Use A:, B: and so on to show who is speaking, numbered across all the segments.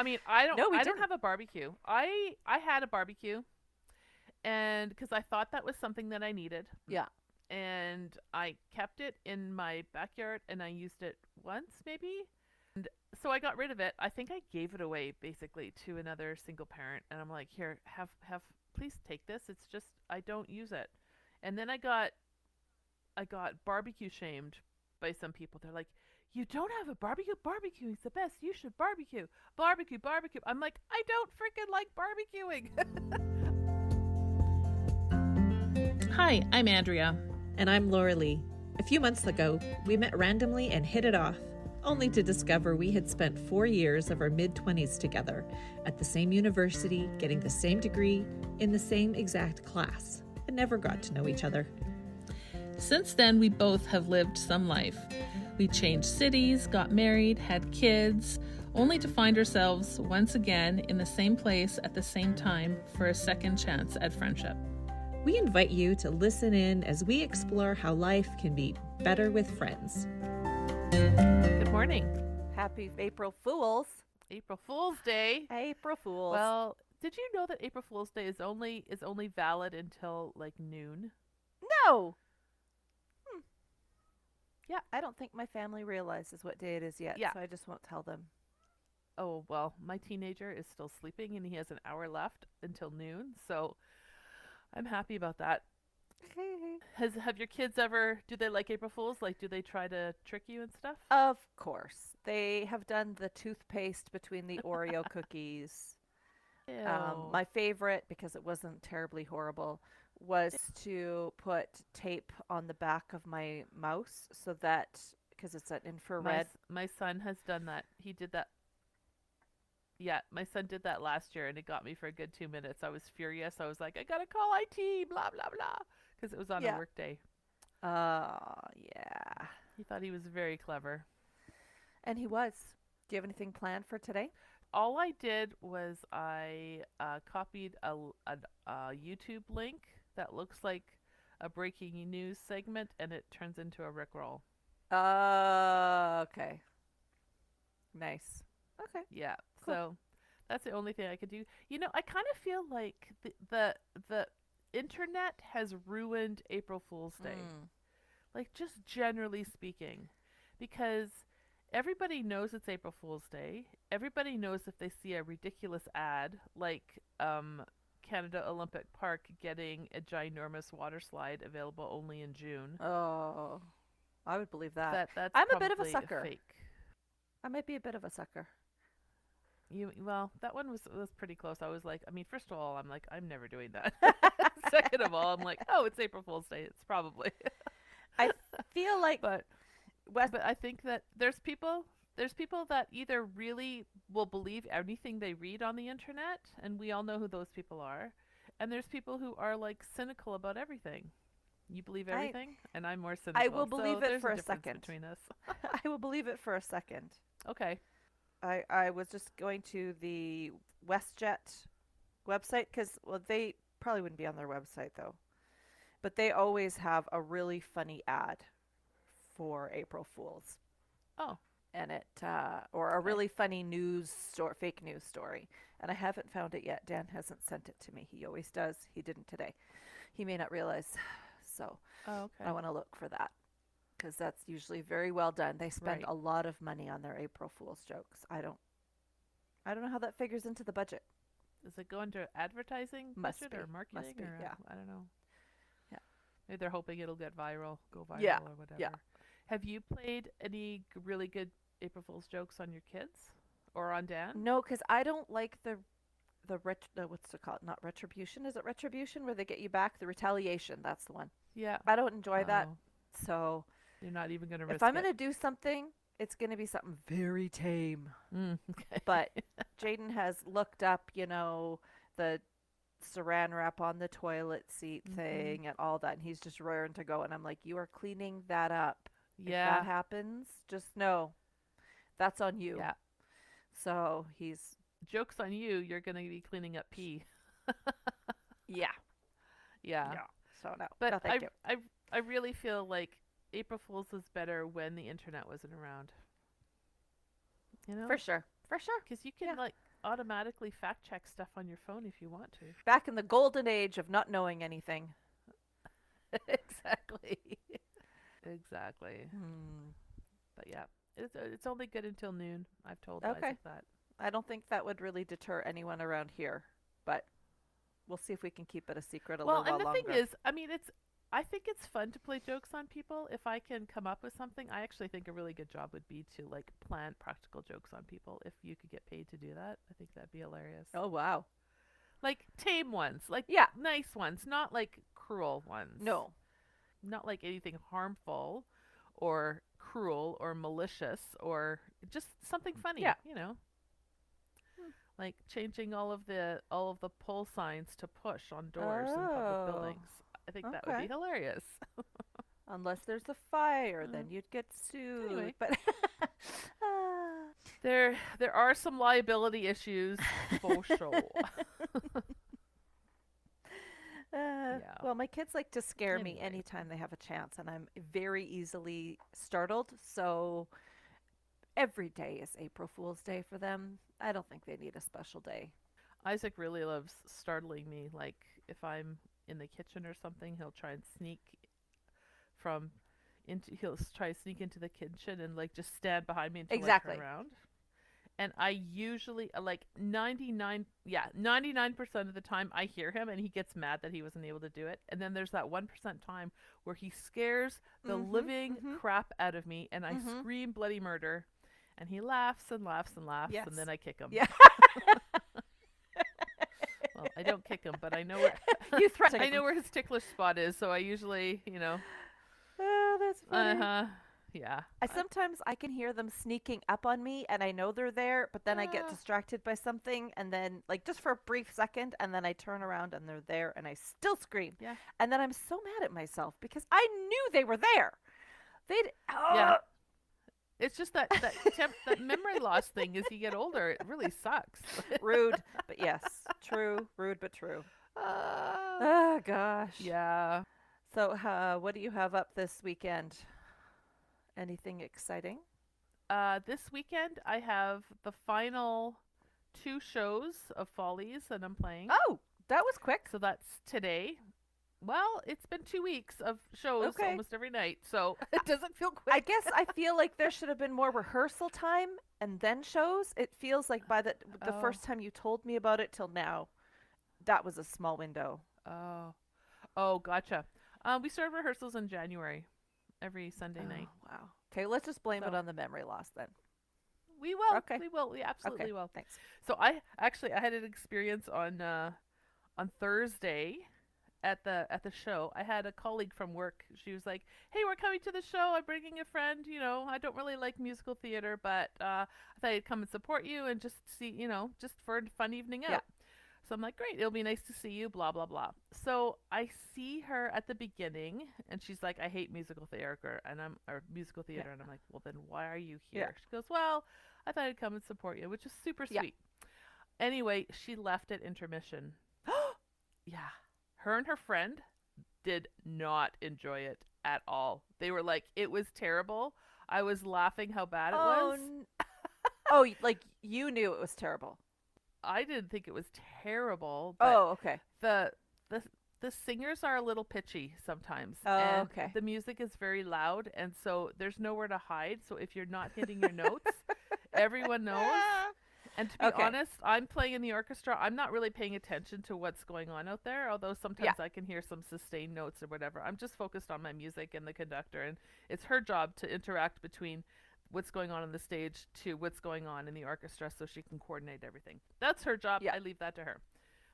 A: I mean, I don't.
B: No, we
A: I don't
B: didn't.
A: have a barbecue. I I had a barbecue, and because I thought that was something that I needed.
B: Yeah.
A: And I kept it in my backyard, and I used it once, maybe. And so I got rid of it. I think I gave it away basically to another single parent, and I'm like, here, have have please take this. It's just I don't use it. And then I got I got barbecue shamed by some people. They're like, you don't have a barbecue? Barbecuing's the best. You should barbecue. Barbecue, barbecue. I'm like, I don't freaking like barbecuing.
C: Hi, I'm Andrea.
D: And I'm Lorilee. A few months ago, we met randomly and hit it off, only to discover we had spent four years of our mid 20s together at the same university, getting the same degree, in the same exact class, and never got to know each other.
C: Since then, we both have lived some life. We changed cities, got married, had kids, only to find ourselves once again in the same place at the same time for a second chance at friendship.
D: We invite you to listen in as we explore how life can be better with friends.
A: Good morning.
B: Happy April Fools.
A: April Fool's Day.
B: April Fools.
A: Well, did you know that April Fool's Day is only is only valid until like noon?
B: no.
A: Yeah.
B: I don't think my family realizes what day it is yet.
A: Yeah.
B: So I just won't tell them.
A: Oh, well, my teenager is still sleeping and he has an hour left until noon, so I'm happy about that. Has have your kids ever do they like April Fools? Like do they try to trick you and stuff?
B: Of course. They have done the toothpaste between the Oreo cookies. Um,
A: Ew.
B: my favorite, because it wasn't terribly horrible, was to put tape on the back of my mouse so that, because it's an infrared.
A: s- my son has done that. He did that. Yeah, my son did that last year, and it got me for a good two minutes. I was furious. I was like, I gotta call IT, blah blah blah, because it was on
B: Yeah.
A: a work day.
B: Uh, yeah.
A: He thought he was very clever.
B: And he was. Do you have anything planned for today?
A: All I did was I uh, copied a YouTube link that looks like a breaking news segment, and it turns into a Rickroll.
B: Uh, okay. Nice. Okay.
A: Yeah.
B: Cool.
A: So that's the only thing I could do. You know, I kind of feel like the the the internet has ruined April Fool's Day.
B: Mm.
A: Like just generally speaking, because everybody knows it's April Fool's Day. Everybody knows if they see a ridiculous ad like um Canada Olympic Park getting a ginormous water slide available only in June.
B: Oh, I would believe that.
A: That that's
B: I'm a bit of a sucker.
A: fake.
B: I might be a bit of a sucker.
A: You well, that one was was pretty close. I was like, I mean, first of all, I'm like, I'm never doing that. Second of all, I'm like, oh, it's April Fool's Day. It's probably.
B: I feel like
A: but
B: West.
A: but I think that there's people there's people that either really will believe anything they read on the internet, and we all know who those people are, and there's people who are like cynical about everything. You believe
B: I-
A: everything, and I'm more cynical.
B: I will
A: so
B: believe it for a
A: difference
B: second.
A: between us.
B: I will believe it for a second.
A: Okay.
B: I I was just going to the WestJet website because well they probably wouldn't be on their website though, but they always have a really funny ad for April Fools.
A: Oh.
B: And it uh, or a really funny news or fake news story, and I haven't found it yet. Dan hasn't sent it to me. He always does. He didn't today. He may not realize. So
A: Oh, okay.
B: I want to look for that because that's usually very well done. They spend
A: Right.
B: a lot of money on their April Fool's jokes. I don't, I don't know how that figures into the budget.
A: Does it go into advertising
B: Must
A: budget or marketing
B: must be,
A: or
B: yeah.
A: I don't know.
B: Yeah.
A: Maybe they're hoping it'll get viral, go viral
B: Yeah,
A: or whatever.
B: yeah.
A: Have you played any really good April Fool's jokes on your kids or on Dan?
B: No, because I don't like the, the ret- the what's it called? Not retribution. Is it retribution where they get you back? The retaliation. That's the one.
A: Yeah.
B: I don't enjoy that.
A: Oh,
B: So
A: You're not even gonna risk
B: if I'm gonna do something, it's gonna be something very tame.
A: Mm, okay.
B: But Jaden has looked up, you know, the saran wrap on the toilet seat
A: Mhm.
B: thing and all that, and he's just raring to go. And I'm like, you are cleaning that up. If
A: yeah.
B: that happens, just know that's on you.
A: Yeah.
B: So he's
A: Jokes on you. You're gonna be cleaning up pee.
B: yeah,
A: Yeah.
B: yeah. So no,
A: But
B: no, thank
A: I,
B: you.
A: I, I really feel like April Fool's was better when the internet wasn't around. You know,
B: For sure, for sure.
A: because you can
B: Yeah.
A: like automatically fact check stuff on your phone if you want to.
B: Back in the golden age of not knowing anything.
A: exactly.
B: Hmm.
A: But yeah, it's it's only good until noon. I've told
B: Okay.
A: that.
B: I don't think that would really deter anyone around here, but we'll see if we can keep it a secret a
A: well,
B: little
A: and
B: while
A: the
B: longer.
A: thing is, I mean, it's I think it's fun to play jokes on people. If I can come up with something, I actually think a really good job would be to like plan practical jokes on people. If you could get paid to do that, I think that'd be hilarious.
B: oh wow.
A: Like tame ones, like
B: Yeah.
A: nice ones, not like cruel ones.
B: No.
A: Not like anything harmful or cruel or malicious or just something funny
B: Yeah.
A: you know like changing all of the all of the pull signs to push on doors in
B: Oh,
A: public buildings i think that would be hilarious
B: Unless there's a fire, then
A: Mm.
B: you'd get sued.
A: Anyway.
B: But
A: there there are some liability issues for sure
B: Uh,
A: yeah.
B: Well, my kids like to scare me
A: Anyway.
B: anytime they have a chance, and I'm very easily startled. So every day is April Fool's Day for them. I don't think they need a special day.
A: isaac really loves startling me like if i'm in the kitchen or something he'll try and sneak from into he'll try to sneak into the kitchen and like just stand behind me until
B: Exactly.
A: I turn around. And I usually uh, like 99 yeah, 99% of the time I hear him and he gets mad that he wasn't able to do it. And then there's that 1% time where he scares the
B: Mhm,
A: living
B: mhm.
A: crap out of me and I
B: Mhm.
A: scream bloody murder and he laughs and laughs and laughs
B: Yes.
A: and then I kick him.
B: Yeah.
A: Well, I don't kick him, but I know where
B: you threaten.
A: I know where his ticklish spot is, so I usually, you know,
B: Oh, that's funny.
A: uh-huh. Yeah.
B: I sometimes I can hear them sneaking up on me, and I know they're there, but then I get
A: Ah.
B: distracted by something, and then like just for a brief second, and then I turn around and they're there, and I still scream.
A: Yeah.
B: And then I'm so mad at myself because I knew they were there. They'd
A: Yeah.
B: Ugh.
A: It's just that that temp, that memory loss thing as you get older, it really sucks.
B: rude, but yes, true, rude but true.
A: Uh,
B: Oh gosh.
A: yeah.
B: So, uh, what do you have up this weekend? Anything exciting?
A: Uh, this weekend I have the final two shows of Follies that I'm playing.
B: Oh, that was quick.
A: So that's today. Well, it's been two weeks of shows
B: Okay.
A: almost every night, so it doesn't feel quick.
B: I guess I feel like there should have been more rehearsal time and then shows. It feels like by the the
A: Oh.
B: first time you told me about it till now, that was a small window.
A: Oh, oh, gotcha. Um, we started rehearsals in January, every Sunday night.
B: Oh, wow. Okay, let's just blame it on the memory loss then.
A: We will.
B: Okay.
A: We will. We absolutely
B: okay,
A: will.
B: thanks.
A: So I actually I had an experience on uh, on Thursday at the at the show. I had a colleague from work. She was like, "Hey, we're coming to the show. I'm bringing a friend. You know, I don't really like musical theater, but uh, I thought I'd come and support you and just see, you know, just for a fun evening out."
B: Yeah.
A: So I'm like, "Great, it'll be nice to see you." Blah blah blah. So I see her at the beginning, and she's like, "I hate musical theater," and I'm or musical theater, and I'm like, "Well, then why are you
B: Yeah.
A: here?" She goes, "Well." I thought I'd come and support you, which is super
B: Yeah.
A: sweet. Anyway, she left at intermission. yeah. Her and her friend did not enjoy it at all. They were like, it was terrible. I was laughing how bad it
B: oh,
A: was.
B: n- oh, like you knew it was terrible.
A: I didn't think it was terrible. But
B: Oh, okay.
A: the the the singers are a little pitchy sometimes.
B: Oh,
A: and
B: okay.
A: The music is very loud and so there's nowhere to hide. So if you're not hitting your notes, everyone knows. And to be
B: Okay.
A: honest, I'm playing in the orchestra. I'm not really paying attention to what's going on out there, although sometimes I can hear some sustained notes or whatever. I'm just focused on my music and the conductor, and it's her job to interact between what's going on on the stage to what's going on in the orchestra so she can coordinate everything. That's her job.
B: Yeah.
A: I leave that to her.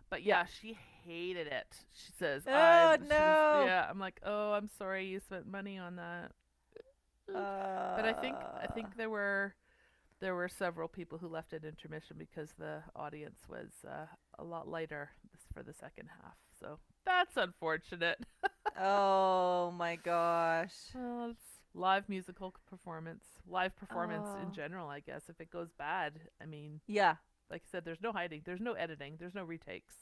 A: But yeah, she hated it. She says,
B: Oh,
A: I'm,
B: no.
A: yeah, I'm like, oh, I'm sorry you spent money on that.
B: Uh,
A: But I think I think there were there were several people who left at intermission because the audience was uh, a lot lighter for the second half. So that's unfortunate.
B: Oh my gosh.
A: well, it's live musical performance, live performance
B: Oh.
A: in general. I guess if it goes bad, I mean,
B: Yeah.
A: like I said, there's no hiding, there's no editing, there's no retakes.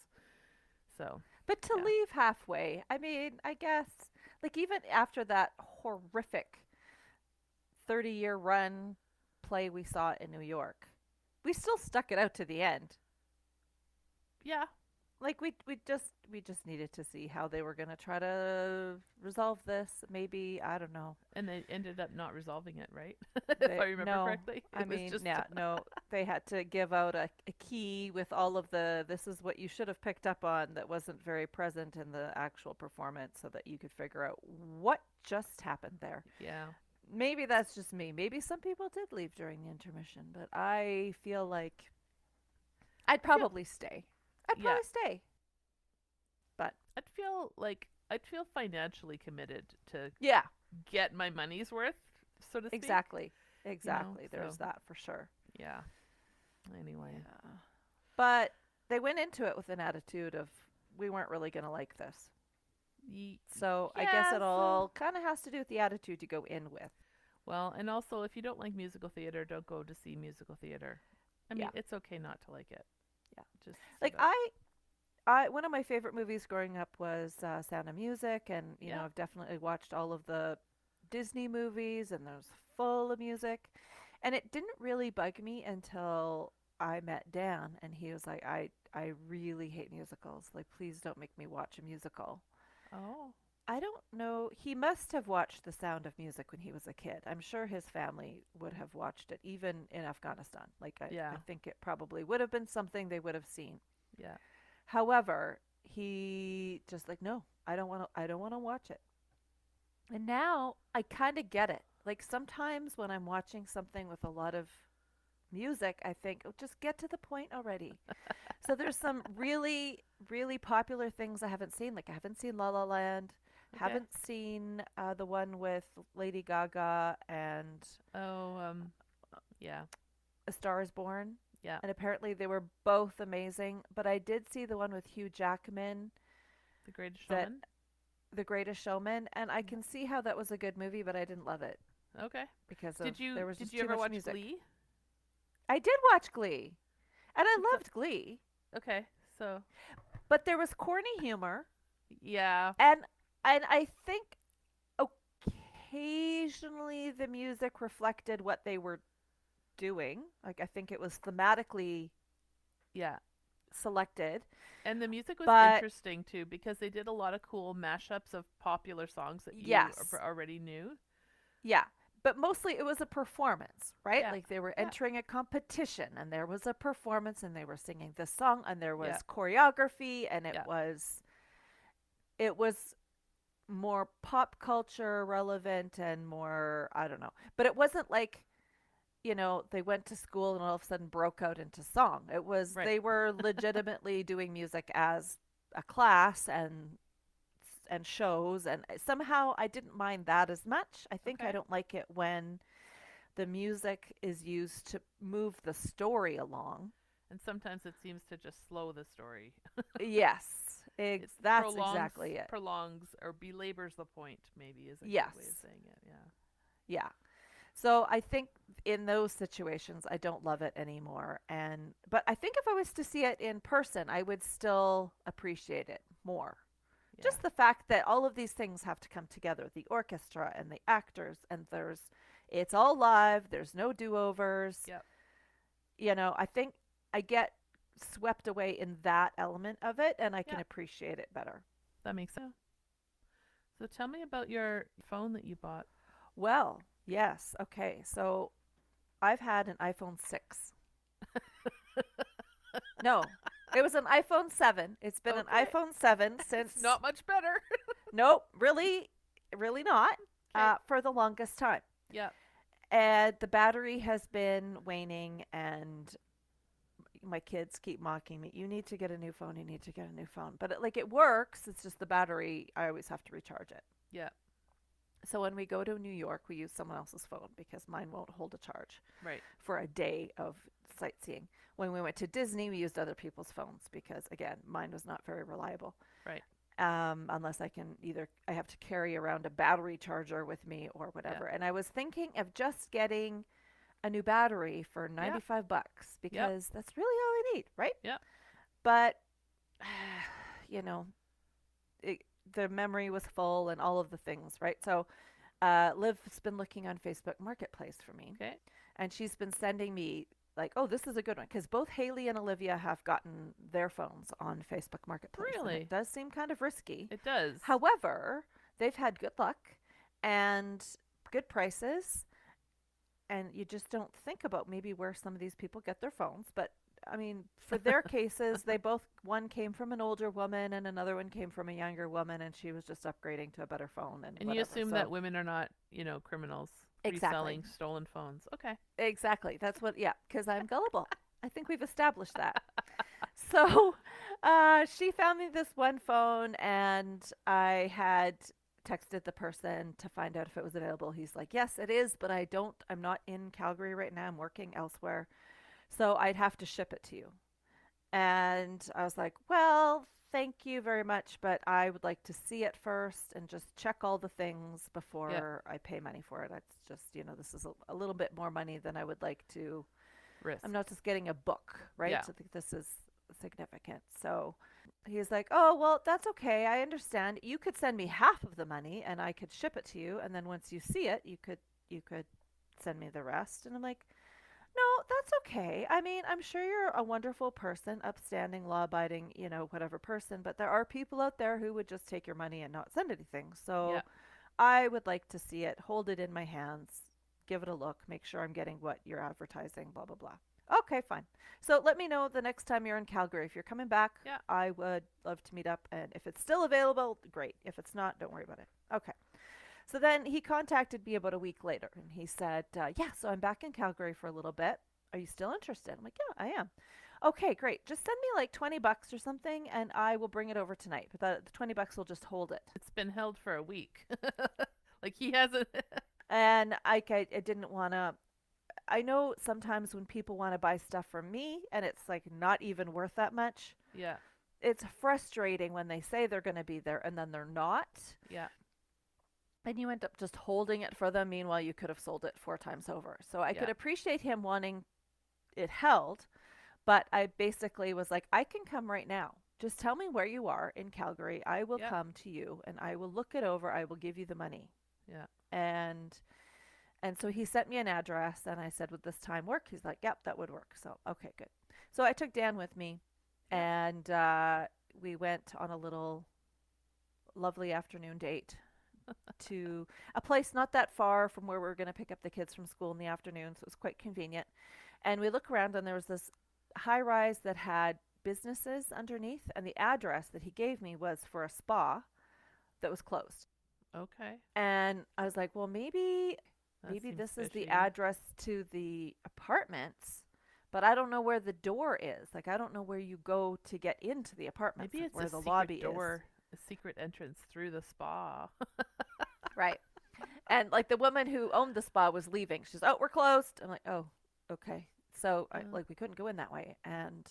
A: So
B: But to
A: Yeah.
B: leave halfway, I mean, I guess, like, even after that horrific 30 year run play we saw in New York, we still stuck it out to the end.
A: Yeah.
B: Like we we just we just needed to see how they were going to try to resolve this. Maybe I don't know.
A: And they ended up not resolving it, right?
B: They-
A: if I remember
B: no,
A: correctly.
B: I
A: It was
B: mean,
A: just
B: yeah, no, they had to give out a, a key with all of the this is what you should have picked up on that wasn't very present in the actual performance so that you could figure out what just happened there.
A: yeah.
B: Maybe that's just me. Maybe some people did leave during the intermission, but I feel like I'd probably stay. I'd
A: Yeah.
B: probably stay.
A: But I'd feel like I'd feel financially committed to
B: Yeah,
A: get my money's worth, so to speak.
B: exactly. Exactly. There's
A: so-
B: that for sure.
A: Yeah. Anyway.
B: Yeah. But they went into it with an attitude of we weren't really going to like this.
A: Ye-
B: So I guess it
A: so-
B: all kind of has to do with the attitude you go in with.
A: Well, and also if you don't like musical theater, don't go to see musical theater. I mean,
B: Yeah.
A: it's okay not to like it.
B: Yeah.
A: Just
B: Like I, I one of my favorite movies growing up was uh, Sound of Music, and you
A: Yeah.
B: know I've definitely watched all of the Disney movies, and there's full of music, and it didn't really bug me until I met Dan, and he was like, I I really hate musicals. Like, please don't make me watch a musical.
A: Oh.
B: I don't know. He must have watched The Sound of Music when he was a kid. I'm sure his family would have watched it, even in Afghanistan. Like, I, I think it probably would have been something they would have seen.
A: Yeah.
B: However, he just like, no, I don't want to. I don't want to watch it. And now I kind of get it. Like sometimes when I'm watching something with a lot of music, I think, oh, just get to the point already. so there's some really, really popular things I haven't seen. Like I haven't seen La La Land. Haven't seen uh, the one with Lady Gaga and
A: Oh, um yeah.
B: A Star Is Born.
A: Yeah.
B: And apparently they were both amazing. But I did see the one with Hugh Jackman.
A: The Greatest
B: that-
A: Showman.
B: The Greatest Showman, and I
A: Mhm.
B: can see how that was a good movie, but I didn't love it
A: Okay.
B: because of
A: Did you
B: there was
A: did you ever watch
B: music.
A: Glee?
B: I did watch Glee, and I loved Glee,
A: Okay. So,
B: but there was corny humor,
A: yeah.
B: and and I think occasionally the music reflected what they were doing. Like I think it was thematically
A: Yeah.
B: selected.
A: And the music was
B: But-
A: interesting too because they did a lot of cool mashups of popular songs that you
B: Yes.
A: already knew.
B: Yeah. But mostly it was a performance, right?
A: Yeah.
B: Like they were
A: Yeah.
B: entering a competition and there was a performance and they were singing this song and there was
A: Yeah.
B: choreography and it
A: Yeah.
B: was it was more pop culture relevant and more I don't know. But it wasn't like you know, they went to school and all of a sudden broke out into song. It was
A: Right.
B: they were legitimately doing music as a class and and shows and somehow I didn't mind that as much. I think I don't like it when the music is used to move the story along.
A: And sometimes it seems to just slow the story.
B: yes. Ex- that's
A: prolongs-
B: exactly it.
A: Prolongs or belabors the point, maybe is a good way of saying it. Yeah.
B: Yeah. So I think in those situations I don't love it anymore and but I think if I was to see it in person I would still appreciate it more.
A: yeah.
B: Just the fact that all of these things have to come together, the orchestra and the actors and there's it's all live, there's no do-overs.
A: Yep.
B: You know, I think I get swept away in that element of it and I can
A: Yeah.
B: appreciate it better.
A: that makes sense. So tell me about your phone that you bought.
B: Well, yes. Okay. So I've had an iPhone 6. no, it was an iPhone 7. It's been an iPhone 7 since.
A: It's not much better.
B: Nope, really, really not uh, for the longest time.
A: yeah.
B: And the battery has been waning, and my kids keep mocking me. You need to get a new phone. You need to get a new phone. But it, like it works. It's just the battery. I always have to recharge it.
A: Yeah.
B: So when we go to New York, we use someone else's phone because mine won't hold a charge
A: Right.
B: for a day of sightseeing. When we went to Disney, we used other people's phones because again, mine was not very reliable.
A: Right.
B: Um, unless I can either I have to carry around a battery charger with me or whatever. And I was thinking of just getting a new battery for 95 bucks because that's really all I need, right?
A: Yep.
B: But you know, it, the memory was full and all of the things, right? So uh, Liv's been looking on Facebook Marketplace for me
A: Okay.
B: and she's been sending me like, oh, this is a good one because both Haley and Olivia have gotten their phones on Facebook Marketplace.
A: Really?
B: it does seem kind of risky.
A: It does.
B: However, they've had good luck and good prices, and you just don't think about maybe where some of these people get their phones. But I mean, for their cases, they both one came from an older woman and another one came from a younger woman, and she was just upgrading to a better phone. And
A: and you assume
B: So-
A: that women are not, you know, criminals
B: Exactly.
A: reselling stolen phones. Okay.
B: Exactly. That's what, yeah, because I'm gullible. I think we've established that. So uh, she found me this one phone, and I had texted the person to find out if it was available. He's like, Yes, it is, but I don't, I'm not in Calgary right now. I'm working elsewhere. So I'd have to ship it to you. And I was like, Well, thank you very much, but I would like to see it first and just check all the things before I pay money for it. It's just, you know, this is a, a little bit more money than I would like to.
A: Risk.
B: I'm not just getting a book, right?
A: Yeah.
B: I think this is significant. So he's like, Oh, well, that's okay. I understand. You could send me half of the money and I could ship it to you. And then once you see it, you could, you could send me the rest. And I'm like, no, that's okay. I mean, I'm sure you're a wonderful person, upstanding, law abiding, you know, whatever person, but there are people out there who would just take your money and not send anything. So
A: Yeah.
B: I would like to see it, hold it in my hands, give it a look, make sure I'm getting what you're advertising, blah, blah, blah. Okay, fine. So let me know the next time you're in Calgary. If you're coming back,
A: Yeah.
B: I would love to meet up. And if it's still available, great. If it's not, don't worry about it. Okay. So then he contacted me about a week later and he said, uh, Yeah, so I'm back in Calgary for a little bit. Are you still interested? I'm like, Yeah, I am. Okay, great. Just send me like 20 bucks or something and I will bring it over tonight. But the, the 20 bucks will just hold it.
A: It's been held for a week. like he hasn't.
B: And I, I, I didn't want to. I know sometimes when people want to buy stuff from me and it's like not even worth that much,
A: yeah.
B: it's frustrating when they say they're going to be there and then they're not.
A: Yeah.
B: and you end up just holding it for them. Meanwhile, you could have sold it four times over. So I could appreciate him wanting it held, but I basically was like, I can come right now. Just tell me where you are in Calgary. I will
A: Yeah.
B: come to you and I will look it over. I will give you the money.
A: Yeah.
B: And and so he sent me an address and I said, Would this time work? He's like, Yep, that would work. So okay, good. So I took Dan with me and uh, we went on a little lovely afternoon date to a place not that far from where we were going to pick up the kids from school in the afternoon, so it was quite convenient. And we look around, and there was this high rise that had businesses underneath, and the address that he gave me was for a spa that was closed.
A: Okay.
B: And I was like, well, maybe
A: That
B: maybe this is the address to the apartments. But I don't know where the door is. Like I don't know where you go to get into the apartments.
A: Maybe it's
B: where
A: a
B: the
A: secret
B: lobby
A: door, a secret entrance through the spa.
B: Right. and like the woman who owned the spa was leaving. She's, oh, we're closed. I'm like, oh, okay. So I, like we couldn't go in that way. And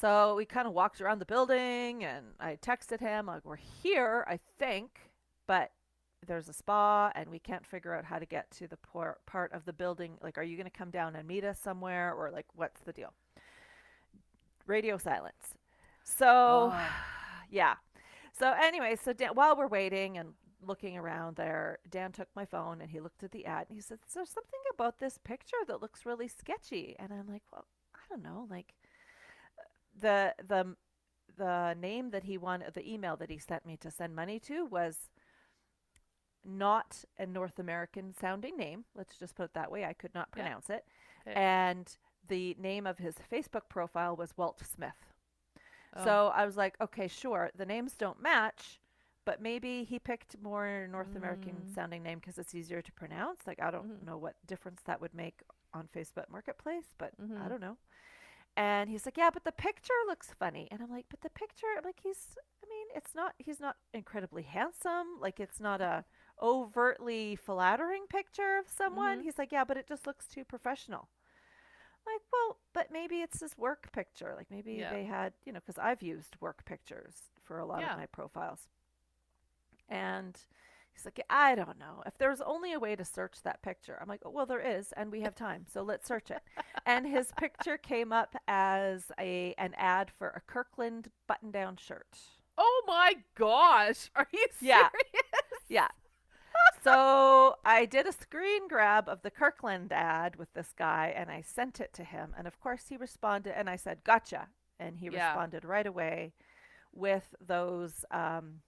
B: so we kind of walked around the building, and I texted him like, we're here, I think, but there's a spa, and we can't figure out how to get to the por- part of the building. Like, are you going to come down and meet us somewhere, or like, what's the deal? Radio silence. So,
A: Oh.
B: yeah. So anyway, so Dan, while we're waiting and looking around there, Dan took my phone and he looked at the ad and he said, there's something about this picture that looks really sketchy?" And I'm like, "Well, I don't know. Like the the the name that he wanted, the email that he sent me to send money to was not a North American sounding name. Let's just put it that way. I could not
A: Yeah.
B: pronounce it.
A: Okay.
B: And the name of his Facebook profile was Walt Smith.
A: Oh,
B: So I was like, okay, sure. The names don't match, but maybe he picked more North American
A: Mm.
B: sounding name because it's easier to pronounce. Like I don't
A: Mhm.
B: know what difference that would make on Facebook Marketplace, but I
A: Mhm.
B: don't know. And he's like, yeah, but the picture looks funny. And I'm like, but the picture, I'm like he's, I mean, it's not, he's not incredibly handsome. Like it's not a overtly flattering picture of someone.
A: Mhm.
B: He's like, yeah, but it just looks too professional. Like, well, but maybe it's his work picture. Like maybe
A: Yeah.
B: they had, you know, because I've used work pictures for a lot
A: Yeah.
B: of my profiles. And he's like, I don't know. If there's only a way to search that picture, I'm like, oh, well, there is, and we have time, so let's search it. and his picture came up as a an ad for a Kirkland button-down shirt.
A: Oh my gosh! Are you serious?
B: Yeah. Yeah. So I did a screen grab of the Kirkland ad with this guy and I sent it to him. And of course, he responded and I said, Gotcha. And he
A: Yeah.
B: responded right away with those um,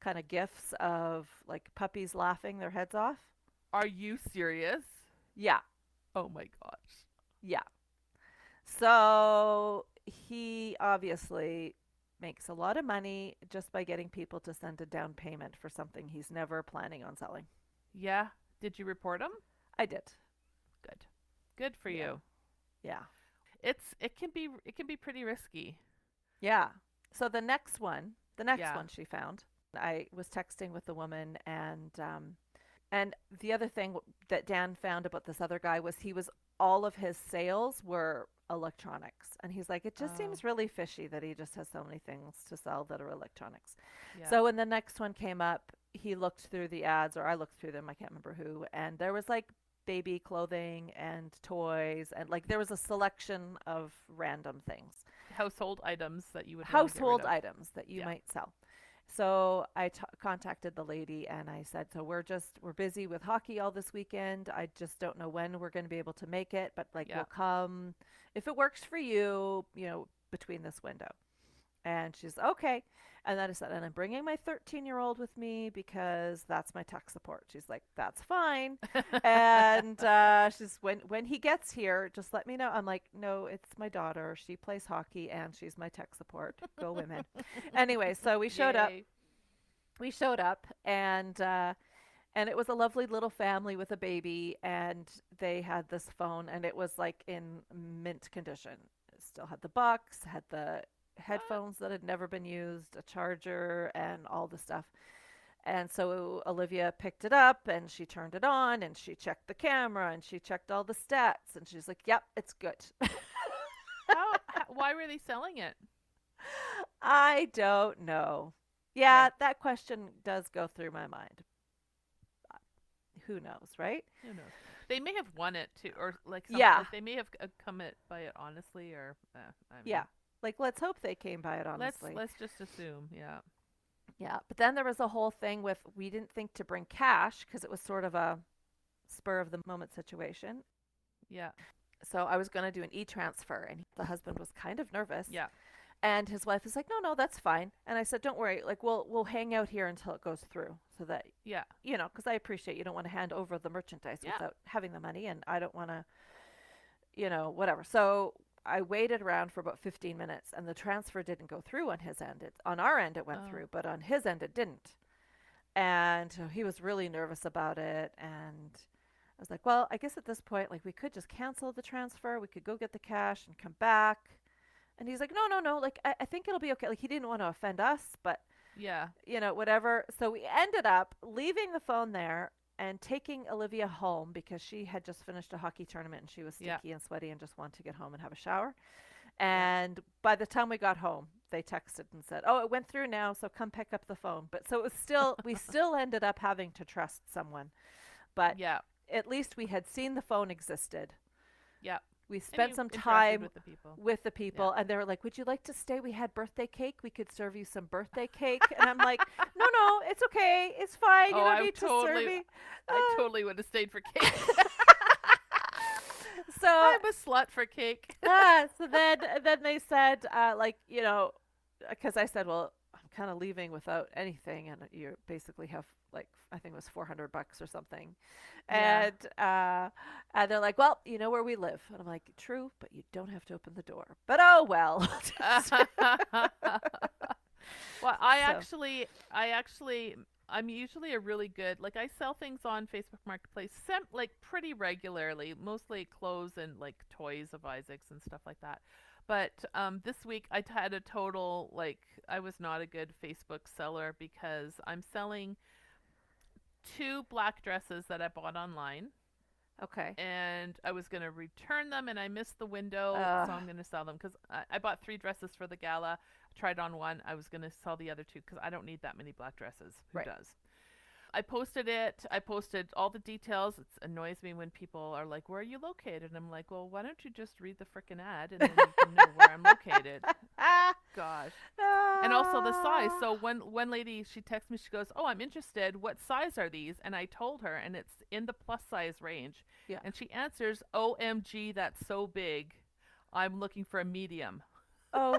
B: kind of gifs of like puppies laughing their heads off.
A: Are you serious?
B: Yeah.
A: Oh my gosh.
B: Yeah. So he obviously makes a lot of money just by getting people to send a down payment for something he's never planning on selling.
A: Yeah. Did you report him?
B: I did.
A: Good. Good for
B: Yeah.
A: you.
B: Yeah.
A: It's it can be it can be pretty risky.
B: Yeah. So the next one, the next
A: Yeah.
B: one she found, I was texting with the woman, and um, and the other thing that Dan found about this other guy was he was all of his sales were electronics, and he's like, it just
A: Oh.
B: seems really fishy that he just has so many things to sell that are electronics.
A: Yeah.
B: So when the next one came up, he looked through the ads, or I looked through them, I can't remember who, and there was like baby clothing and toys, and like there was a selection of random things
A: household items that you would wanna get rid
B: household items that you
A: Yeah.
B: might sell. So I t- contacted the lady and I said, "So we're just we're busy with hockey all this weekend. I just don't know when we're going to be able to make it, but like
A: Yeah.
B: we'll come if it works for you, you know, between this window." And she's okay. And then I said, and I'm bringing my 13 year old with me because that's my tech support. She's like, that's fine. and uh, she's when when he gets here, just let me know. I'm like, no, it's my daughter. She plays hockey and she's my tech support. Go women. anyway, so we showed up. We showed up and uh, and it was a lovely little family with a baby and they had this phone and it was like in mint condition. It still had the box, had the headphones that had never been used, a charger, and all the stuff. And so Olivia picked it up and she turned it on and she checked the camera and she checked all the stats and she's like, "Yep, it's good."
A: Why were they selling it?
B: I don't know. Yeah,
A: Okay.
B: that question does go through my mind. Uh, Who knows, right?
A: Who knows? They may have won it too, or like
B: Yeah.
A: like they may have uh, come it by it honestly, or uh, I mean,
B: Yeah. Like let's hope they came by it honestly.
A: Let's let's just assume, yeah.
B: Yeah, but then there was a whole thing with we didn't think to bring cash because it was sort of a spur of the moment situation.
A: Yeah.
B: So I was going to do an e-transfer and the husband was kind of nervous.
A: Yeah.
B: And his wife is like, "No, no, that's fine." And I said, "Don't worry. Like we'll we'll hang out here until it goes through so that
A: Yeah.
B: you know, because I appreciate you don't want to hand over the merchandise
A: Yeah.
B: without having the money, and I don't want to, you know, whatever. So I waited around for about 15 minutes, and the transfer didn't go through on his end. It, on our end, it went
A: Oh.
B: through, but on his end, it didn't. And so he was really nervous about it, and I was like, well, I guess at this point, like, we could just cancel the transfer. We could go get the cash and come back. And he's like, no, no, no. Like, I, I think it'll be okay. Like, he didn't want to offend us, but
A: Yeah.
B: you know, whatever. So we ended up leaving the phone there and taking Olivia home because she had just finished a hockey tournament and she was
A: Yeah.
B: and sweaty and just wanted to get home and have a shower. And by the time we got home, they texted and said, "Oh, it went through now, so come pick up the phone." But so it was still we still ended up having to trust someone. But
A: Yeah.
B: at least we had seen the phone existed.
A: Yeah.
B: We spent some time
A: with the people.
B: with the people and they were like would you like to stay we had birthday cake we could serve you some birthday cake and i'm like no no it's okay it's fine you
A: Oh,
B: don't
A: I
B: need to
A: totally-
B: serve me
A: I
B: Ah.
A: totally would have stayed for cake.
B: so
A: I'm a slut for cake.
B: ah, so then then they said uh, like you know because i said well i'm kind of leaving without anything and you basically have like i think it was 400 bucks or something.
A: Yeah.
B: and uh and they're like well you know where we live. And i'm like true but you don't have to open the door. But oh well.
A: Well, I
B: So-
A: actually, I actually, I'm usually a really good like I sell things on Facebook Marketplace, sem- like pretty regularly, mostly clothes and like toys of Isaac's and stuff like that. But um, this week I t- had a total like I was not a good Facebook seller because I'm selling two black dresses that I bought online
B: okay
A: and I was gonna return them, and I missed the window,
B: Ugh.
A: so I'm gonna sell them because I, I bought three dresses for the gala. Tried on one. I was gonna sell the other two because I don't need that many black dresses. Who
B: Right.
A: does? I posted it. I posted all the details. It annoys me when people are like, "Where are you located?" And I'm like, "Well, why don't you just read the frickin' ad and then you can know where I'm located?"
B: ah,
A: Gosh.
B: ah.
A: and also the size. So one one lady she texts me. She goes, "Oh, I'm interested. What size are these?" And I told her, and it's in the plus size range.
B: Yeah.
A: And she answers, "OMG, that's so big. I'm looking for a medium."
B: oh,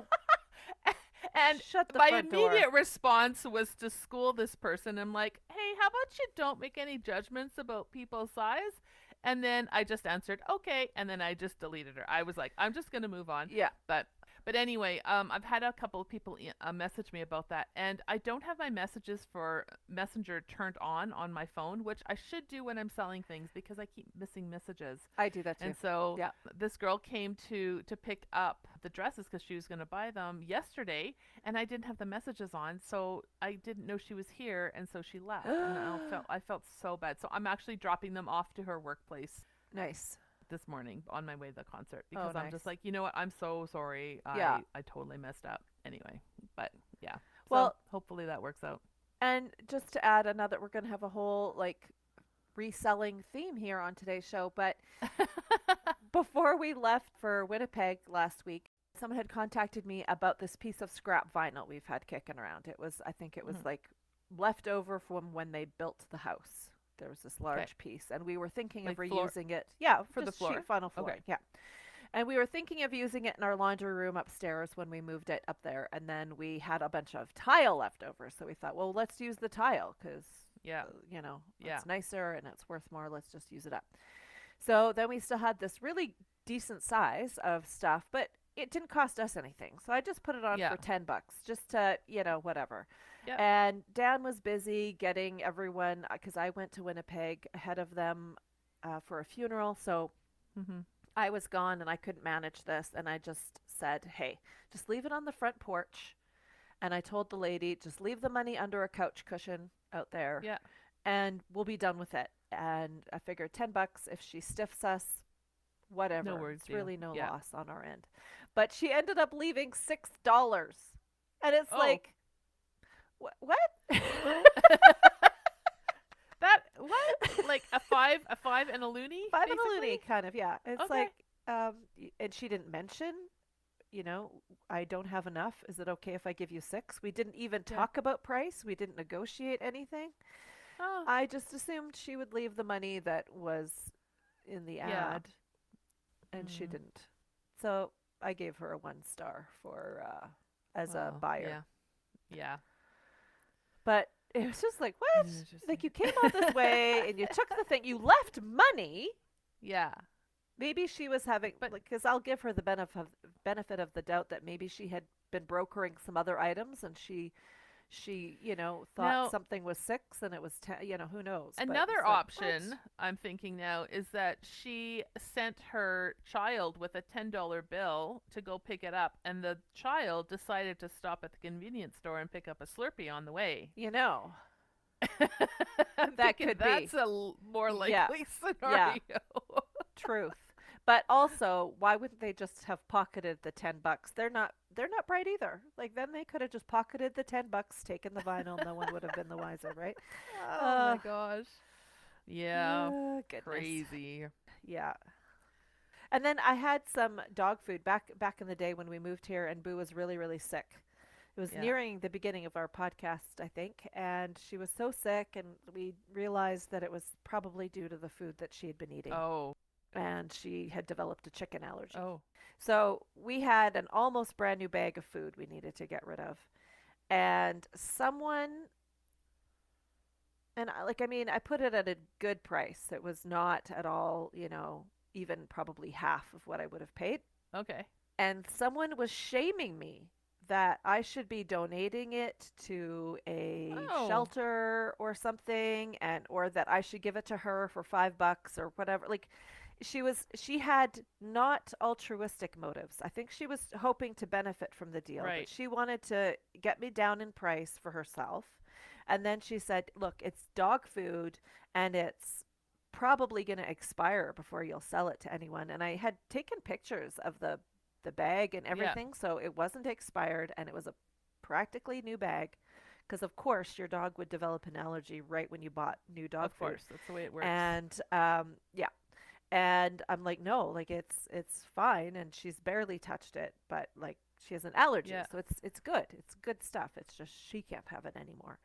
A: And
B: shut the
A: my
B: front door.
A: immediate response was to school this person. I'm like, "Hey, how about you don't make any judgments about people's size?" And then I just answered, "Okay," and then I just deleted her. I was like, "I'm just gonna move on."
B: Yeah.
A: But but anyway, um, I've had a couple of people uh, message me about that, and I don't have my messages for Messenger turned on on my phone, which I should do when I'm selling things because I keep missing messages.
B: I do that too.
A: And so
B: Yeah.
A: this girl came to to pick up the dresses because she was going to buy them yesterday, and I didn't have the messages on, so I didn't know she was here, and so she left, and I felt I felt so bad. So I'm actually dropping them off to her workplace
B: nice.
A: This morning on my way to the concert
B: Oh,
A: because I'm
B: nice.
A: just like, you know what, I'm so sorry. I
B: Yeah.
A: I totally messed up. Anyway, but yeah. So
B: Well-
A: hopefully that works out.
B: And just to add another, we're going to have a whole like reselling theme here on today's show. But before we left for Winnipeg last week, someone had contacted me about this piece of scrap vinyl we've had kicking around. It was, I think it was
A: Mhm.
B: like left over from when they built the house. There was this large piece, and we were thinking of
A: Like floor-
B: reusing it. Yeah,
A: for the
B: just sheet
A: floor?
B: vinyl floor.
A: Okay.
B: Yeah. And we were thinking of using it in our laundry room upstairs when we moved it up there. And then we had a bunch of tile left over. So we thought, well, let's use the tile because,
A: Yeah.
B: Uh, you know,
A: Yeah.
B: it's nicer and it's worth more. Let's just use it up. So then we still had this really decent size of stuff, but it didn't cost us anything. So I just put it on
A: Yeah.
B: for 10 bucks just to, you know, whatever. And Dan was busy getting everyone, because I went to Winnipeg ahead of them uh, for a funeral. So
A: Mm-hmm.
B: I was gone and I couldn't manage this. And I just said, hey, just leave it on the front porch. And I told the lady, just leave the money under a couch cushion out there
A: Yeah.
B: and we'll be done with it. And I figured 10 bucks if she stiffs us, whatever.
A: worries,
B: it's
A: deal.
B: really no
A: Yeah.
B: loss on our end. But she ended up leaving $6. And it's
A: Oh.
B: like, wh- what?
A: That what? like a five, a five and a loonie?
B: Five and a loonie, kind of, yeah. It's
A: Okay.
B: like, um, and she didn't mention, you know, I don't have enough. Is it okay if I give you six? We didn't even
A: Yeah.
B: talk about price. We didn't negotiate anything.
A: Oh,
B: I just assumed she would leave the money that was in the
A: Yeah.
B: ad, and she
A: Mm.
B: didn't. So I gave her a one star for uh, as a buyer.
A: Yeah. Yeah.
B: But it was just like, what? Like you came all this way and you took the thing. You left money.
A: Yeah.
B: Maybe she was having,
A: But-
B: because I'll give her the benefit of, benefit of the doubt that maybe she had been brokering some other items and she, she, you know, thought
A: Now-
B: something was six and it was ten. You know, who knows?
A: Another
B: like, what?
A: option I'm thinking now is that she sent her child with a $10 bill to go pick it up, and the child decided to stop at the convenience store and pick up a Slurpee on the way.
B: You know, That could be.
A: That's a l- more
B: Yeah.
A: likely scenario.
B: truth. But also, why wouldn't they just have pocketed the ten bucks? They're not. They're not bright either. Like then they could have just pocketed the ten bucks, taken the vinyl. no one would have been the wiser, right?
A: oh
B: Uh,
A: my gosh. Yeah.
B: Ah, goodness.
A: Crazy.
B: Yeah. And then I had some dog food back back in the day when we moved here, and Boo was really really sick. It was
A: Yeah.
B: nearing the beginning of our podcast, I think, and she was so sick, and we realized that it was probably due to the food that she had been eating,
A: Oh.
B: And she had developed a chicken allergy.
A: Oh.
B: So we had an almost brand new bag of food we needed to get rid of. And someone and I, like I mean, I put it at a good price. It was not at all, you know, even probably half of what I would have paid.
A: Okay.
B: And someone was shaming me that I should be donating it to a
A: Oh.
B: shelter or something and or that I should give it to her for 5 bucks or whatever. Like she was she had not altruistic motives. I think she was hoping to benefit from the deal,
A: Right.
B: but she wanted to get me down in price for herself. And then she said, "Look, it's dog food and it's probably going to expire before you'll sell it to anyone." And I had taken pictures of the the bag and everything, so it wasn't expired and it was a practically new bag because of course your dog would develop an allergy right when you bought new dog
A: of
B: food.
A: course. That's the way it works.
B: And um, yeah, and I'm like, no, like it's it's fine, and she's barely touched it, but like she has an allergy,
A: Yeah.
B: so it's it's good. It's good stuff. It's just she can't have it anymore.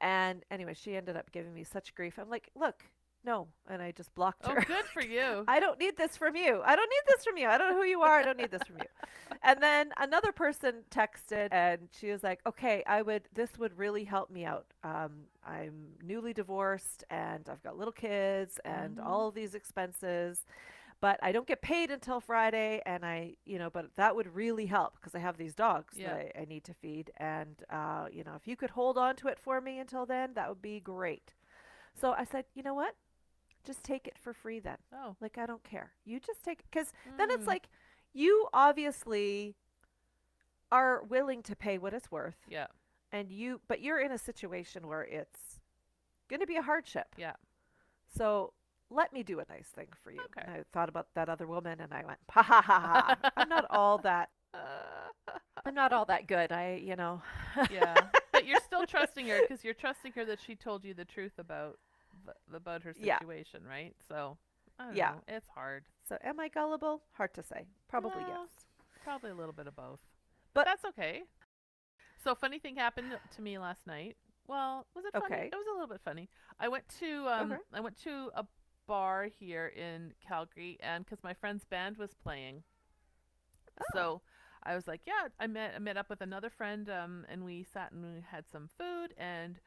B: And anyway, she ended up giving me such grief. I'm like, look, no, and I just blocked her.
A: Oh, good for you.
B: I don't need this from you. I don't need this from you. I don't know who you are. I don't need this from you. And then another person texted and she was like, okay, I would, this would really help me out. Um, I'm newly divorced and I've got little kids and
A: Mhm.
B: all of these expenses, but I don't get paid until Friday. And I, you know, but that would really help because I have these dogs
A: Yeah.
B: that I, I need to feed. And, uh, you know, if you could hold on to it for me until then, that would be great. So I said, you know what? Just take it for free then.
A: Oh,
B: Like, I don't care. You just take because then it's
A: Mm.
B: like you obviously are willing to pay what it's worth,
A: yeah,
B: and you, but you're in a situation where it's going to be a hardship.
A: yeah.
B: So let me do a nice thing for you.
A: Okay.
B: And I thought about that other woman, and I went, ha ha ha ha. I'm not all that.
A: Uh,
B: I'm not all that good. I, you know.
A: yeah, but you're still trusting her because you're trusting her that she told you the truth about about her
B: Yeah.
A: situation, right? So, I
B: Yeah.
A: know. It's hard.
B: So am I gullible? Hard to say. Probably yes.
A: Probably a little bit of both.
B: But-
A: that's okay. So funny thing happened to me last night. Well, was it funny?
B: Okay.
A: It was a little bit funny. I went to um
B: Okay.
A: I went to a bar here in Calgary and cuz my friend's band was playing.
B: Oh.
A: So I was like, yeah, I met I met up with another friend um and we sat and we had some food and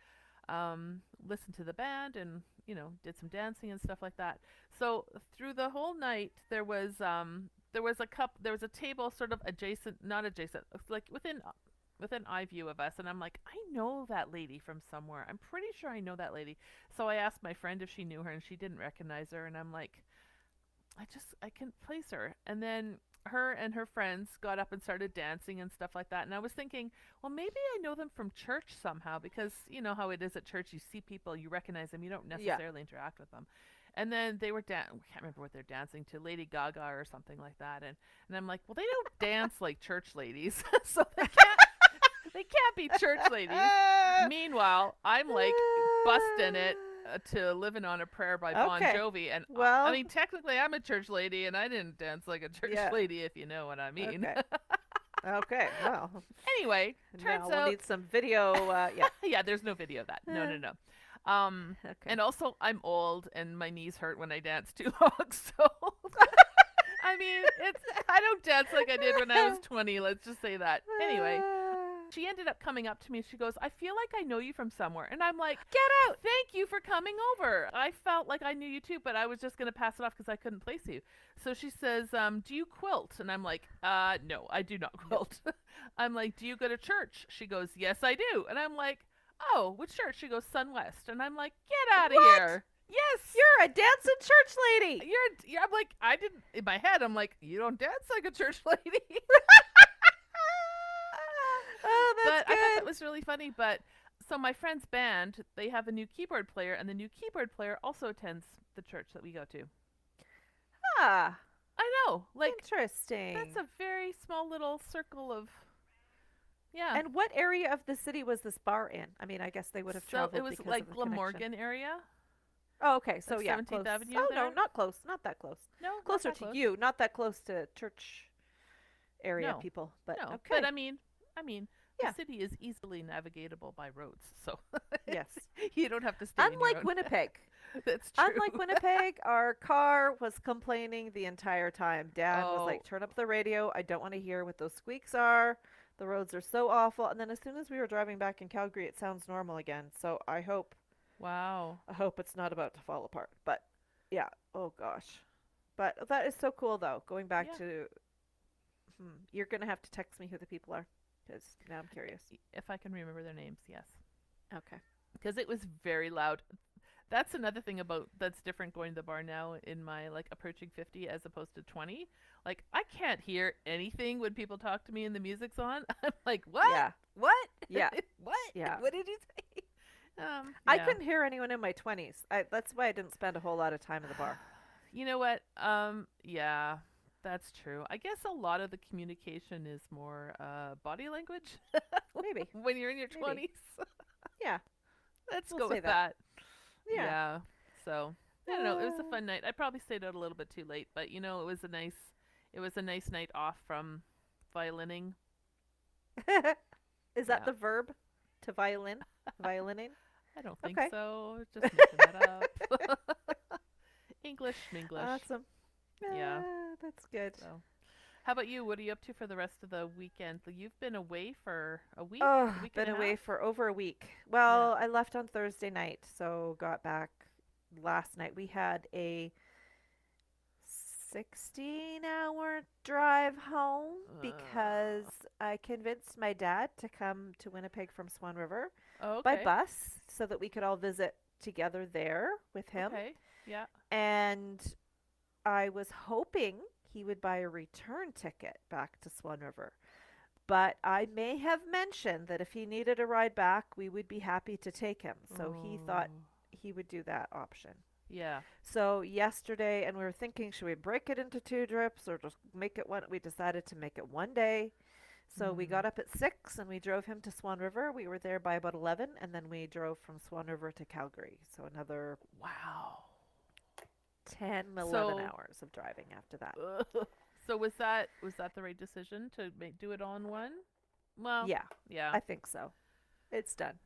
A: um listened to the band and you know did some dancing and stuff like that. So through the whole night there was um there was a cup there was a table sort of adjacent not adjacent like within within eye view of us and I'm like I know that lady from somewhere. I'm pretty sure I know that lady. So I asked my friend if she knew her and she didn't recognize her and I'm like I just I can't place her. And then her and her friends got up and started dancing and stuff like that. And I was thinking, well, maybe I know them from church somehow because you know how it is at church. You see people, you recognize them, you don't
B: Yeah.
A: necessarily interact with them. And then they were dan- I can't remember what they're dancing to, Lady Gaga or something like that. And and I'm like, well, they don't dance like church ladies, so they can't they can't be church ladies. Meanwhile, I'm like busting it to "Living on a Prayer" by Bon
B: Okay.
A: Jovi, and uh,
B: Well-
A: I mean, technically, I'm a church lady, and I didn't dance like a church
B: Yeah.
A: lady, if you know what I mean.
B: Okay. okay. Well,
A: anyway, turns
B: now we'll
A: out,
B: need some video. Uh, yeah.
A: yeah, there's no video of that. No, no, no. Um,
B: Okay.
A: and also, I'm old, and my knees hurt when I dance too long. So, I mean, it's I don't dance like I did when I was 20. Let's just say that. Anyway. She ended up coming up to me. She goes, I feel like I know you from somewhere. And I'm like,
B: Get out.
A: Thank you for coming over. I felt like I knew you too, but I was just going to pass it off because I couldn't place you. So she says, um, Do you quilt? And I'm like, uh, No, I do not quilt. I'm like, Do you go to church? She goes, Yes, I do. And I'm like, Oh, which church? She goes, Sun West. And I'm like, Get out of here. Yes.
B: You're a dancing church lady.
A: You're, you're, I'm like, I didn't, in my head, I'm like, You don't dance like a church lady.
B: oh, that's
A: but
B: that's
A: I thought that was really funny. But so my friend's band, they have a new keyboard player, and the new keyboard player also attends the church that we go to.
B: ah,
A: I know, like
B: interesting.
A: that's a very small little circle of. Yeah,
B: and what area of the city was this bar in? I mean, I guess they would have
A: so
B: traveled
A: it was like
B: of the connection.
A: Glamorgan area.
B: Oh, okay. So
A: like
B: yeah,
A: 17th
B: close.
A: Avenue
B: Oh no, not close. Not that close.
A: No,
B: Closer to
A: close.
B: you, not that close to church area
A: No,
B: people. But
A: no,
B: okay.
A: but I mean, I mean,
B: Yeah.
A: the city is easily navigatable by roads, so
B: yes.
A: you don't have to stay.
B: Unlike Winnipeg.
A: That's true.
B: Unlike Winnipeg, our car was complaining the entire time. Dad was
A: Oh.
B: like, "Turn up the radio. I don't want to hear what those squeaks are. The roads are so awful." And then as soon as we were driving back in Calgary, it sounds normal again. So I hope,
A: wow.
B: I hope it's not about to fall apart. But yeah, oh gosh. But that is so cool though. Going back
A: Yeah.
B: to, hmm, you're gonna have to text me who the people are, because now I'm curious.
A: If I can remember their names, yes.
B: Okay.
A: because it was very loud. That's another thing about that's different going to the bar now in my like approaching 50 as opposed to 20. Like I can't hear anything when people talk to me and the music's on. I'm like, "What?
B: Yeah.
A: What?
B: Yeah.
A: what?
B: Yeah.
A: What did you say?" Um
B: I couldn't hear anyone in my 20s. I, that's why I didn't spend a whole lot of time in the bar.
A: You know what? Um yeah. That's true. I guess a lot of the communication is more uh, body language
B: Maybe.
A: when you're in your
B: Maybe.
A: 20s.
B: Yeah.
A: Let's
B: We'll
A: go with
B: that.
A: that.
B: Yeah.
A: So I don't know. It was a
B: Uh.
A: fun night. I probably stayed out a little bit too late, but you know, it was a nice, it was a nice night off from violining.
B: Is that
A: Yeah.
B: the verb to violin? Violining?
A: I don't think
B: Okay.
A: so. Just making that up. English, English.
B: Awesome.
A: Yeah.
B: Ah, that's good.
A: So, how about you? What are you up to for the rest of the weekend? You've been away for a week.
B: Oh,
A: a week
B: been away
A: half?
B: for over a week. Well, I left on Thursday night, so got back last night. We had a 16 hour drive home because I convinced my dad to come to Winnipeg from Swan River
A: Oh,
B: by bus so that we could all visit together there with him.
A: Okay. Yeah.
B: And I was hoping he would buy a return ticket back to Swan River. But I may have mentioned that if he needed a ride back, we would be happy to take him. So he thought
A: Oh,
B: he would do that option.
A: Yeah.
B: So yesterday, and we were thinking, should we break it into two trips or just make it one? We decided to make it one day. So we
A: Mm.
B: got up at six and we drove him to Swan River. We were there by about 11, and then we drove from Swan River to Calgary. So another
A: Wow.
B: 10, 11
A: So-
B: hours of driving after that.
A: So was that was that the right decision to make, do it all in one? Well,
B: yeah,
A: Yeah.
B: I think so. It's done.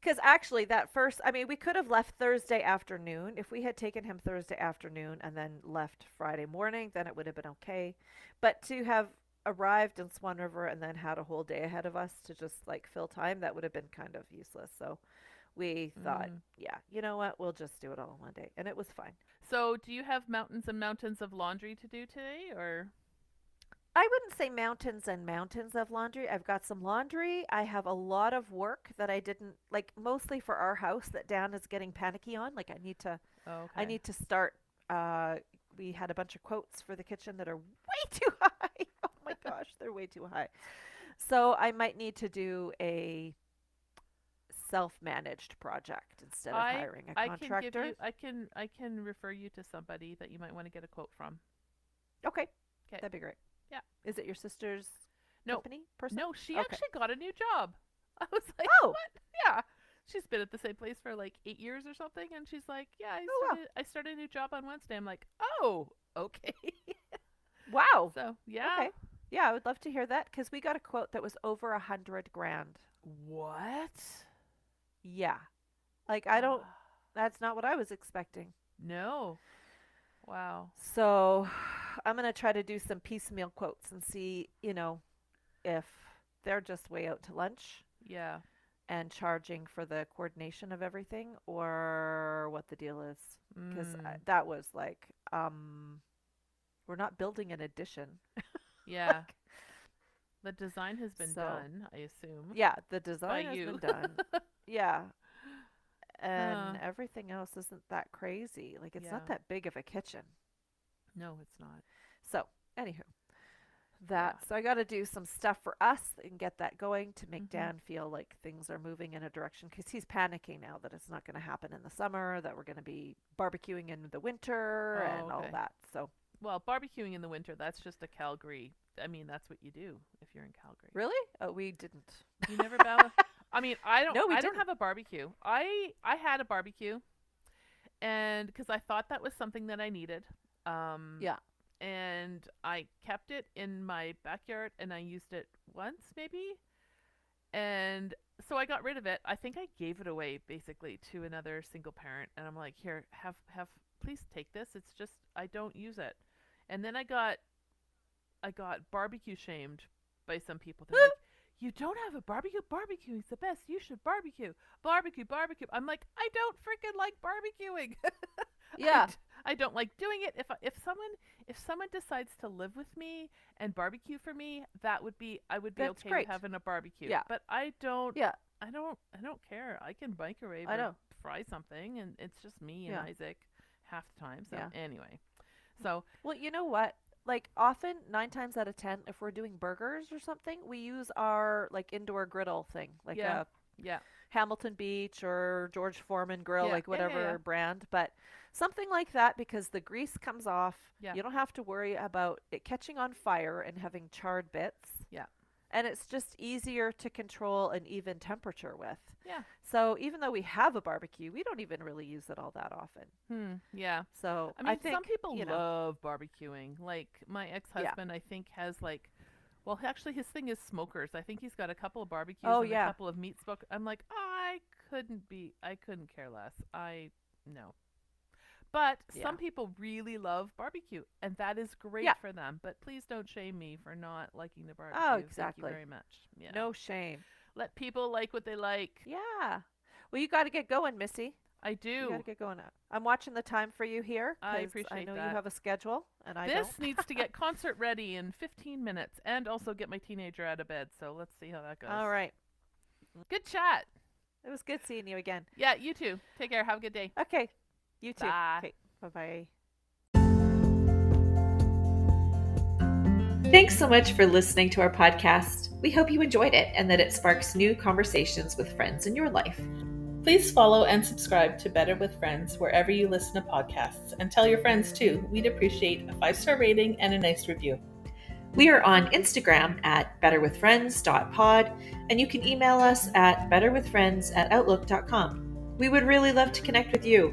B: Because actually, that first, I mean, we could have left Thursday afternoon. If we had taken him Thursday afternoon and then left Friday morning, then it would have been okay. But to have arrived in Swan River and then had a whole day ahead of us to just like fill time, that would have been kind of useless. So we thought,
A: Mm.
B: yeah, you know what? We'll just do it all in one day. And it was fine.
A: So, do you have mountains and mountains of laundry to do today, or?
B: I wouldn't say mountains and mountains of laundry. I've got some laundry. I have a lot of work that I didn't like mostly for our house that Dan is getting panicky on. Like I need to
A: Oh, okay.
B: I need to start uh we had a bunch of quotes for the kitchen that are way too high. oh my gosh, they're way too high. So I might need to do a self-managed project instead of
A: I-
B: hiring a
A: I can
B: contractor.
A: give you. I can. I can refer you to somebody that you might want to get a quote from.
B: Okay.
A: Okay.
B: That'd be great.
A: Yeah.
B: Is it your sister's
A: No.
B: company person?
A: No, she
B: Okay.
A: actually got a new job. I was like,
B: Oh.
A: what? Yeah. She's been at the same place for like eight years or something, and she's like, yeah, I
B: Oh, wow.
A: started, I started a new job on Wednesday. I'm like, oh, okay.
B: Wow.
A: so yeah.
B: Okay. Yeah, I would love to hear that because we got a quote that was over a hundred grand.
A: What?
B: Yeah. Like I don't that's not what I was expecting.
A: No. Wow.
B: So I'm gonna try to do some piecemeal quotes and see, you know, if they're just way out to lunch
A: Yeah.
B: and charging for the coordination of everything or what the deal is. Because
A: Mm,
B: that was like, um we're not building an addition.
A: yeah. the design has been
B: So,
A: done, I assume.
B: Yeah, the design has
A: you.
B: been done. yeah. And
A: Huh.
B: everything else isn't that crazy. Like it's not that big of a kitchen.
A: No, it's not.
B: So, anywho, that so I got to do some stuff for us and get that going to make
A: Mhm.
B: Dan feel like things are moving in a direction because he's panicking now that it's not going to happen in the summer, that we're going to be barbecuing in the winter
A: Oh,
B: and all
A: okay.
B: that. So,
A: Well, barbecuing in the winter, that's just a Calgary. I mean, that's what you do if you're in Calgary.
B: really? Oh, we didn't.
A: You never bow. I mean, I don't.
B: No, we
A: I don't
B: didn't.
A: have a barbecue. I I had a barbecue, and because I thought that was something that I needed. Um,
B: Yeah.
A: And I kept it in my backyard, and I used it once, maybe. And so I got rid of it. I think I gave it away basically to another single parent, and I'm like, here, have have please take this. It's just I don't use it. And then I got I got barbecue shamed by some people. They're like, you don't have a barbecue? Barbecuing's the best. You should barbecue. Barbecue, barbecue. I'm like, I don't freaking like barbecuing. I
B: Yeah.
A: d- I, don't like doing it. If I- if someone if someone decides to live with me and barbecue for me, that would be I would be
B: That's
A: okay
B: great.
A: with having a barbecue.
B: Yeah.
A: But I don't
B: Yeah.
A: I don't I don't care. I can microwave
B: I
A: or
B: know.
A: fry something and it's just me and
B: Yeah.
A: Isaac half the time. So
B: Yeah.
A: anyway. So
B: Well, you know what? Like often, nine times out of ten, if we're doing burgers or something, we use our like indoor griddle thing, like
A: Yeah.
B: a
A: yeah.
B: Hamilton Beach or George Foreman grill,
A: Yeah,
B: like
A: yeah, yeah,
B: whatever
A: yeah.
B: brand, but something like that because the grease comes off.
A: Yeah.
B: You don't have to worry about it catching on fire and having charred bits.
A: Yeah.
B: And it's just easier to control an even temperature with.
A: Yeah.
B: So even though we have a barbecue, we don't even really use it all that often.
A: Hmm. Yeah.
B: So
A: I mean,
B: think
A: some people
B: you know,
A: love barbecuing. Like my ex-husband, I think has like Well, actually, his thing is smokers. I think he's got a couple of barbecues
B: Oh,
A: and
B: yeah.
A: a couple of meat smoke. I'm like, I couldn't be. I couldn't care less. I no. But
B: Yeah.
A: some people really love barbecue, and that is great
B: Yeah.
A: for them. But please don't shame me for not liking the barbecue.
B: Oh,
A: Thank
B: exactly.
A: you very much. Yeah.
B: No shame.
A: Let people like what they like.
B: Yeah. Well, you got to get going, Missy.
A: I
B: You
A: do.
B: got to get going. I'm watching the time for you here.
A: I
B: appreciate it.
A: I
B: know
A: that.
B: you have a schedule, and I
A: this needs to get concert ready in 15 minutes, and also get my teenager out of bed. So let's see how that goes.
B: All right.
A: Good chat.
B: It was good seeing you again.
A: Yeah, you too. Take care. Have a good day.
B: Okay. You too.
A: Bye.
B: Okay. Bye bye.
D: Thanks so much for listening to our podcast. We hope you enjoyed it and that it sparks new conversations with friends in your life.
C: Please follow and subscribe to Better with Friends wherever you listen to podcasts and tell your friends too. We'd appreciate a five star rating and a nice review.
D: We are on Instagram at betterwithfriends.pod, and you can email us at betterwithfriends at outlook.com. We would really love to connect with you.